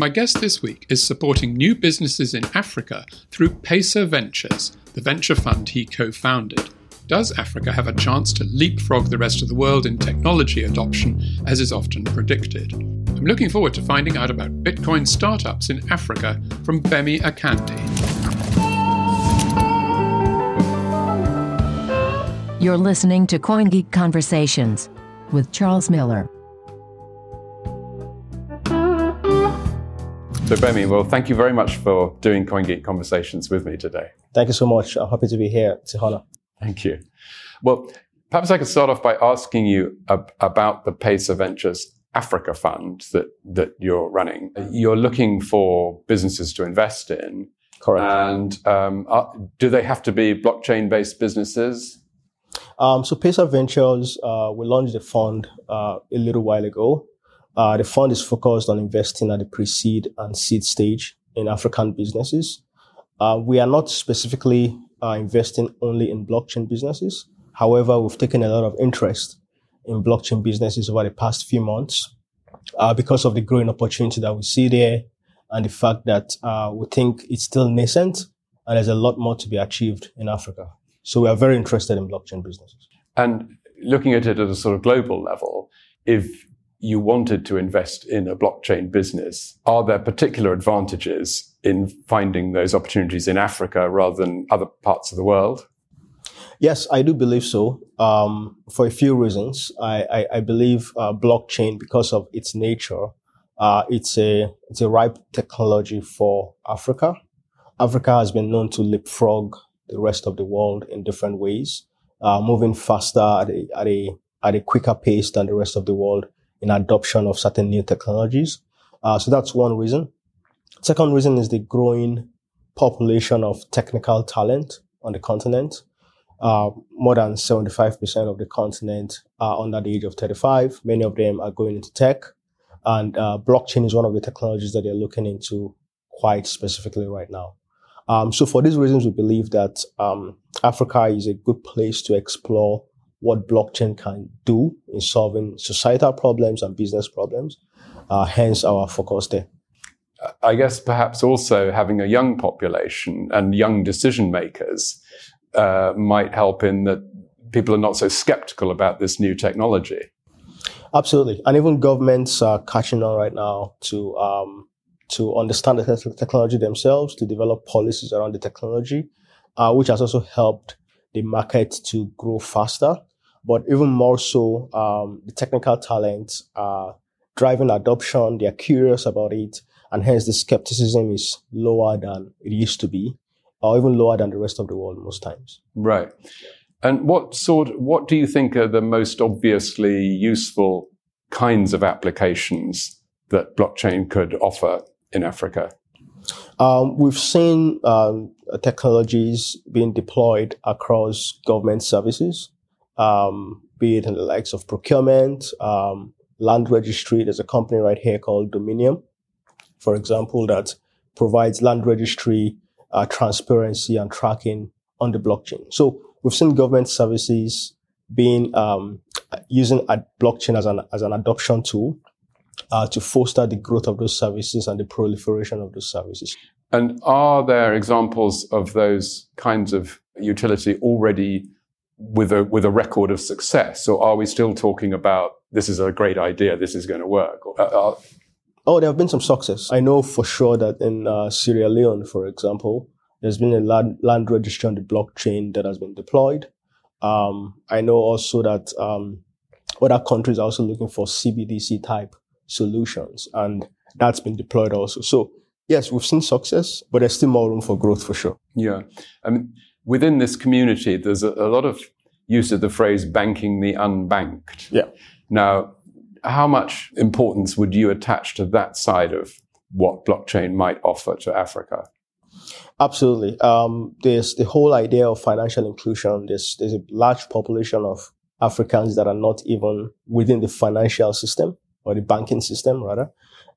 My guest this week is supporting new businesses in Africa through Pacer Ventures, the venture fund he co founded. Does Africa have a chance to leapfrog the rest of the world in technology adoption, as is often predicted? I'm looking forward to finding out about Bitcoin startups in Africa from Femi Akanti. You're listening to CoinGeek Conversations with Charles Miller. So, Femi, well, thank you very much for doing CoinGeek Conversations with me today. Thank you so much. I'm happy to be here. It's a honor. Thank you. Well, perhaps I could start off by asking you ab- about the Pacer Ventures Africa Fund that, that you're running. You're looking for businesses to invest in. Correct. And um, uh, do they have to be blockchain based businesses? Um, so Pacer Ventures, uh, we launched the fund uh, a little while ago. Uh, the fund is focused on investing at the pre-seed and seed stage in African businesses. Uh, we are not specifically uh, investing only in blockchain businesses. However, we've taken a lot of interest in blockchain businesses over the past few months uh, because of the growing opportunity that we see there and the fact that uh, we think it's still nascent and there's a lot more to be achieved in Africa. So we are very interested in blockchain businesses. And looking at it at a sort of global level, if you wanted to invest in a blockchain business, are there particular advantages in finding those opportunities in Africa rather than other parts of the world? Yes, I do believe so. Um, for a few reasons, I, I, I believe uh, blockchain, because of its nature, uh, it's a it's a ripe technology for Africa. Africa has been known to leapfrog the rest of the world in different ways, uh, moving faster at a, at a at a quicker pace than the rest of the world in adoption of certain new technologies. Uh, so that's one reason. Second reason is the growing population of technical talent on the continent. Uh, more than 75% of the continent are under the age of 35. Many of them are going into tech. And uh, blockchain is one of the technologies that they're looking into quite specifically right now. Um, so for these reasons, we believe that um, Africa is a good place to explore what blockchain can do in solving societal problems and business problems. Uh, hence our focus there. I guess perhaps also having a young population and young decision makers uh, might help in that people are not so skeptical about this new technology. Absolutely, and even governments are catching on right now to um, to understand the technology themselves, to develop policies around the technology, uh, which has also helped the market to grow faster but even more so, um, the technical talents are driving adoption. They're curious about it, and hence the skepticism is lower than it used to be, or even lower than the rest of the world most times. Right. And what sort? What do you think are the most obviously useful kinds of applications that blockchain could offer in Africa? Um, we've seen um, technologies being deployed across government services um, be it in the likes of procurement, um, land registry. There's a company right here called Dominium, for example, that provides land registry uh, transparency and tracking on the blockchain. So we've seen government services being um, using a blockchain as an as an adoption tool uh, to foster the growth of those services and the proliferation of those services. And are there examples of those kinds of utility already with a with a record of success, or are we still talking about this is a great idea, this is going to work? Uh, uh, oh, there have been some success. I know for sure that in uh, Sierra Leone, for example, there's been a land, land registry on the blockchain that has been deployed. Um, I know also that um, other countries are also looking for CBDC type solutions, and that's been deployed also. So yes, we've seen success, but there's still more room for growth for sure. Yeah, I mean within this community, there's a, a lot of use of the phrase banking the unbanked. Yeah. Now, how much importance would you attach to that side of what blockchain might offer to Africa? Absolutely. Um, there's the whole idea of financial inclusion. There's there's a large population of Africans that are not even within the financial system or the banking system, rather.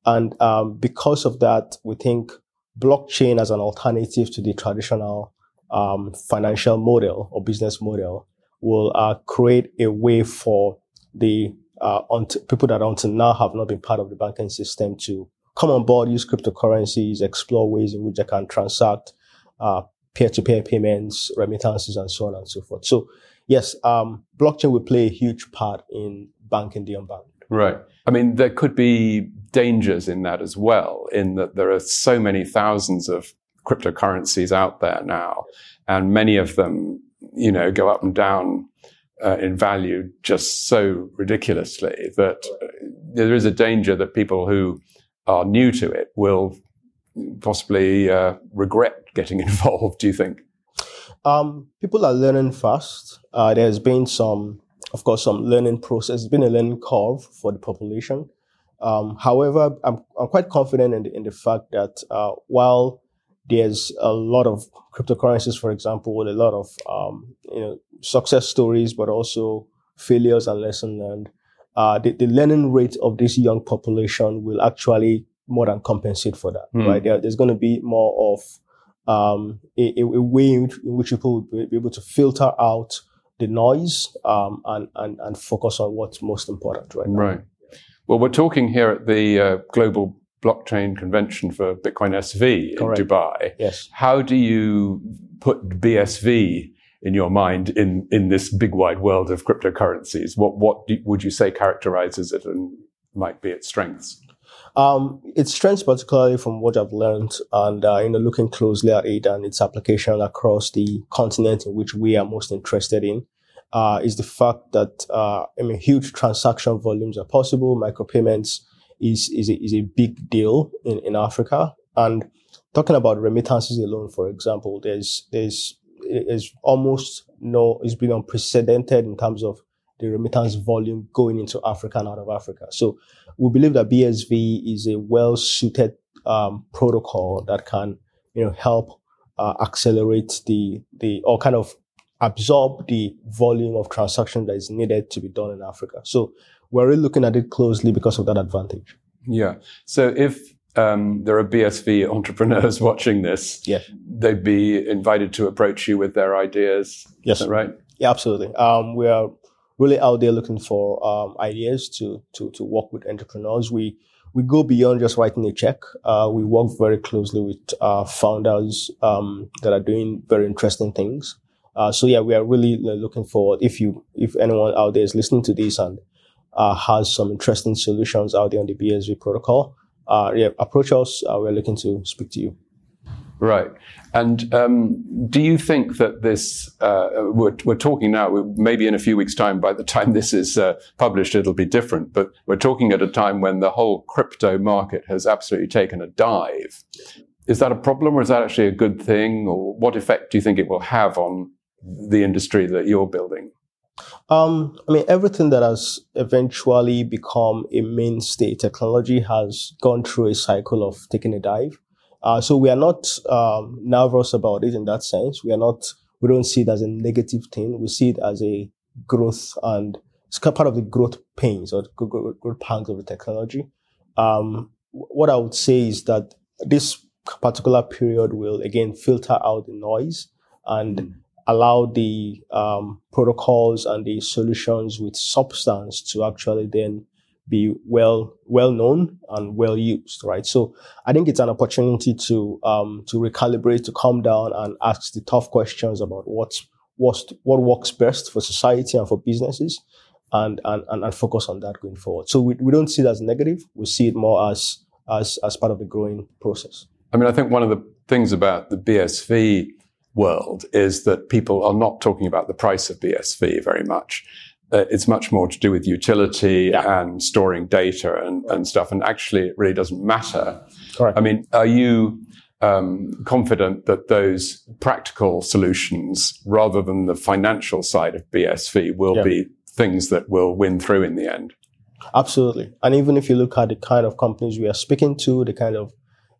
And um, because of that, we think blockchain as an alternative to the traditional um, financial model or business model will uh, create a way for the uh, people that until now have not been part of the banking system to come on board, use cryptocurrencies, explore ways in which they can transact uh, peer-to-peer payments, remittances, and so on and so forth. So, yes, um, blockchain will play a huge part in banking the unbanked. Right. I mean, there could be dangers in that as well, in that there are so many thousands of cryptocurrencies out there now, and many of them, you know, go up and down uh, in value just so ridiculously that uh, there is a danger that people who are new to it will possibly uh, regret getting involved. Do you think? Um, people are learning fast. Uh, there's been some, of course, some learning process. It's been a learning curve for the population. Um, however, I'm, I'm quite confident in the, in the fact that uh, while there's a lot of cryptocurrencies, for example, a lot of um, you know success stories, but also failures and lessons learned. Uh, the, the, learning rate of this young population will actually more than compensate for that, mm. right? There, there's going to be more of um, a, a, way in which, in which, people will be able to filter out the noise um, and, and, and focus on what's most important right now. Right. Well, we're talking here at the uh, Global Blockchain Convention for Bitcoin SV Correct. in Dubai. Yes. How do you put BSV in your mind in, in this big wide world of cryptocurrencies? What, what do, would you say characterizes it and might be its strengths? Um, its strengths, particularly from what I've learned, and uh, you know, looking closely at it and its application across the continent in which we are most interested in, uh, is the fact that uh, I mean, huge transaction volumes are possible. Micropayments is is a, is a big deal in, in Africa, and talking about remittances alone, for example, there's there's is almost no, it's been unprecedented in terms of the remittance volume going into Africa and out of Africa. So we believe that BSV is a well suited um, protocol that can, you know, help uh, accelerate the the or kind of absorb the volume of transaction that is needed to be done in Africa. So we're really looking at it closely because of that advantage. Yeah. So if um, there are BSV entrepreneurs watching this, yeah. they'd be invited to approach you with their ideas. Yes, right. Yeah, absolutely. Um, we are really out there looking for um, ideas to, to to work with entrepreneurs. We we go beyond just writing a check. Uh, we work very closely with uh, founders um, that are doing very interesting things. Uh, so yeah, we are really looking forward. If you if anyone out there is listening to this and uh, has some interesting solutions out there on the BSV protocol, uh, yeah, approach us. Uh, we're looking to speak to you. Right. And um, do you think that this, uh, we're, we're, talking now, maybe in a few weeks' time, by the time this is uh, published, it'll be different, but we're talking at a time when the whole crypto market has absolutely taken a dive. Is that a problem or is that actually a good thing? Or what effect do you think it will have on the industry that you're building? Um, I mean, everything that has eventually become a mainstay technology has gone through a cycle of taking a dive. Uh, so we are not um, nervous about it in that sense. We are not. We don't see it as a negative thing. We see it as a growth, and it's part of the growth pains or growth pangs of the technology. Um, what I would say is that this particular period will again filter out the noise and mm. Allow the um, protocols and the solutions with substance to actually then be well well known and well used, right? So I think it's an opportunity to um, to recalibrate, to calm down, and ask the tough questions about what's what's what works best for society and for businesses, and and and, and focus on that going forward. So we, we don't see it as negative; we see it more as as as part of the growing process. I mean, I think one of the things about the BSV world is that people are not talking about the price of BSV very much uh, it's much more to do with utility yeah. and storing data and, and stuff. And actually, it really doesn't matter. Correct. I mean, are you um, confident that those practical solutions, rather than the financial side of BSV, will yeah. be things that will win through in the end? Absolutely. And even if you look at the kind of companies we are speaking to, the kind of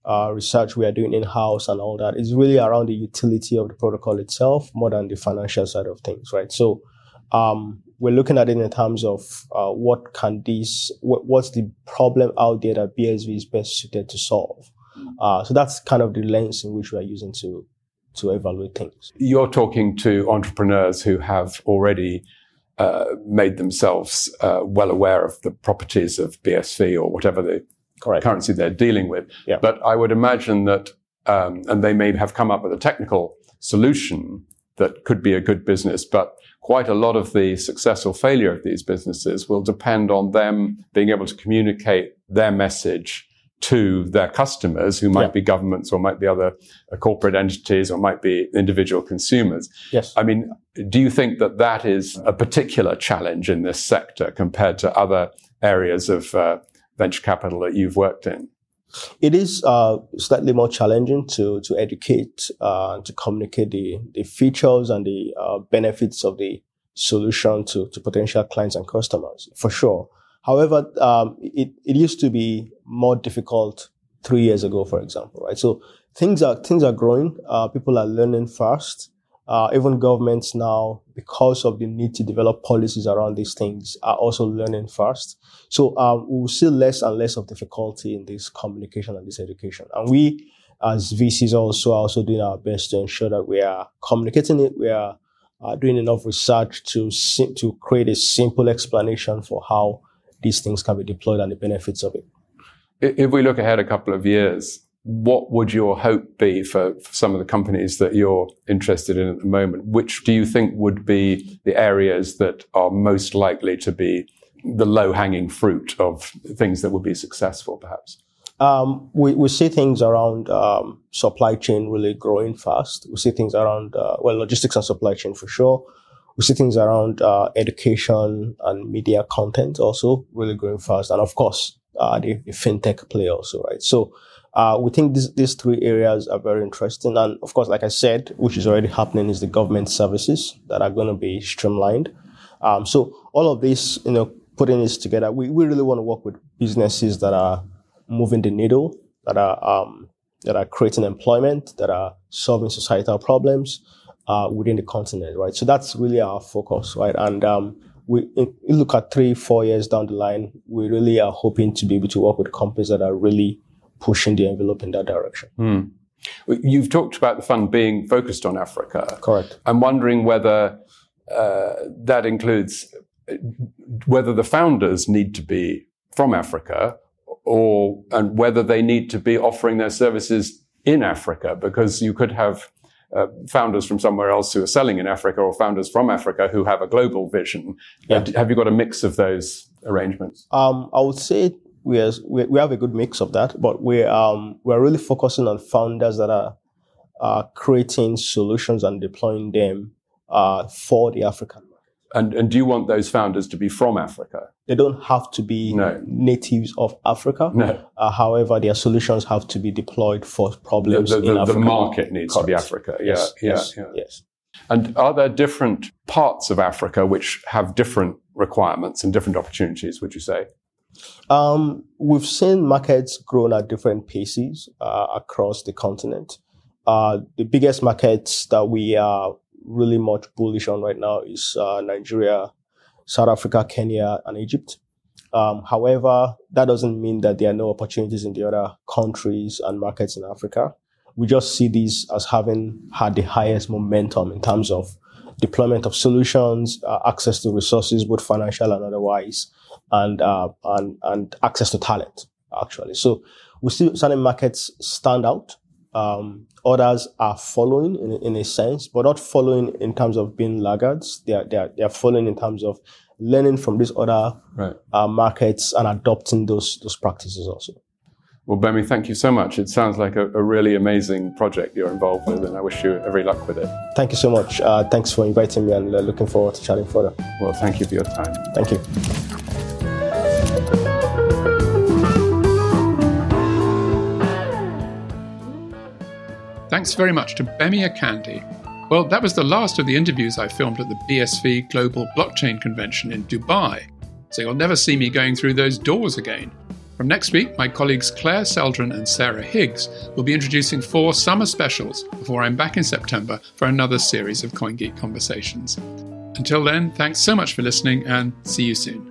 uh, research we are doing in house and all that, is really around the utility of the protocol itself more than the financial side of things, right? So, um, we're looking at it in terms of uh, what can these, what, what's the problem out there that BSV is best suited to solve. Mm. Uh, so that's kind of the lens in which we are using to to evaluate things. You're talking to entrepreneurs who have already uh, made themselves uh, well aware of the properties of BSV or whatever the Correct. currency they're dealing with. Yeah. But I would imagine that, um, and they may have come up with a technical solution that could be a good business, but quite a lot of the success or failure of these businesses will depend on them being able to communicate their message to their customers, who might Yeah. be governments or might be other uh, corporate entities or might be individual consumers. Yes. I mean, do you think that that is a particular challenge in this sector compared to other areas of uh, venture capital that you've worked in? It is uh, slightly more challenging to to educate, uh, to communicate the the features and the uh, benefits of the solution to to potential clients and customers, for sure. However, um, it it used to be more difficult three years ago, for example, right? So things are things are growing. Uh, people are learning fast. Uh, even governments now, because of the need to develop policies around these things, are also learning fast. So um, we will see less and less of difficulty in this communication and this education. And we, as VCs, also are also doing our best to ensure that we are communicating it. We are uh, doing enough research to sim- to create a simple explanation for how these things can be deployed and the benefits of it. If we look ahead a couple of years, what would your hope be for, for some of the companies that you're interested in at the moment? Which do you think would be the areas that are most likely to be the low hanging fruit of things that would be successful, perhaps? Um, we, we see things around um, supply chain really growing fast. We see things around, uh, well, logistics and supply chain for sure. We see things around uh, education and media content also really growing fast. And of course, uh, the, the fintech play also, right? So uh, we think this, these three areas are very interesting. And of course, like I said, which is already happening, is the government services that are going to be streamlined. Um, so all of this, you know, putting this together, we, we really want to work with businesses that are moving the needle, that are um, that are creating employment, that are solving societal problems uh, within the continent, right? So that's really our focus, right? And um, we you look at three, four years down the line, we really are hoping to be able to work with companies that are really pushing the envelope in that direction. You've talked about the fund being focused on Africa. Correct. I'm wondering whether uh, that includes uh, whether the founders need to be from Africa or and whether they need to be offering their services in Africa because you could have uh, founders from somewhere else who are selling in Africa or founders from Africa who have a global vision. Yeah. Have you got a mix of those arrangements? Um, I would say we, are, we we have a good mix of that, but we're um, we're really focusing on founders that are uh, creating solutions and deploying them uh, for the African market. And, and do you want those founders to be from Africa? They don't have to be No. natives of Africa. No. Uh, however, their solutions have to be deployed for The, problems the, in the, the market needs to be Correct. Africa. Yeah, Yes, yeah, yes, yeah. yes. And are there different parts of Africa which have different requirements and different opportunities, would you say? Um, we've seen markets grown at different paces uh, across the continent. Uh, the biggest markets that we are really much bullish on right now is uh, Nigeria, South Africa, Kenya, and Egypt. Um, however, that doesn't mean that there are no opportunities in the other countries and markets in Africa. We just see these as having had the highest momentum in terms of deployment of solutions, uh, access to resources, both financial and otherwise, and uh, and and access to talent. Actually, so we see certain markets stand out. Um, others are following in, in a sense, but not following in terms of being laggards. They are, they are, they are following in terms of learning from these other Right. uh, markets and adopting those those practices also. Well, Femi, thank you so much. It sounds like a, a really amazing project you're involved with, and I wish you every luck with it. Thank you so much. Uh, thanks for inviting me and uh, looking forward to chatting further. Well, thank you for your time. Thank you. Thanks very much to Femi Akandi. Well, that was the last of the interviews I filmed at the BSV Global Blockchain Convention in Dubai, so you'll never see me going through those doors again. From next week, my colleagues Claire Seldron and Sarah Higgs will be introducing four summer specials before I'm back in September for another series of CoinGeek conversations. Until then, thanks so much for listening and see you soon.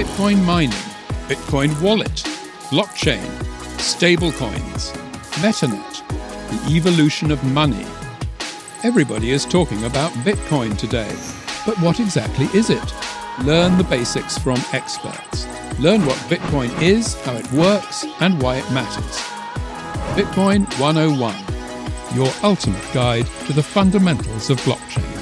Bitcoin mining, Bitcoin wallet, blockchain, stablecoins, MetaNet, the evolution of money. Everybody is talking about Bitcoin today, but what exactly is it? Learn the basics from experts. Learn what Bitcoin is, how it works, and why it matters. Bitcoin 101, your ultimate guide to the fundamentals of blockchain.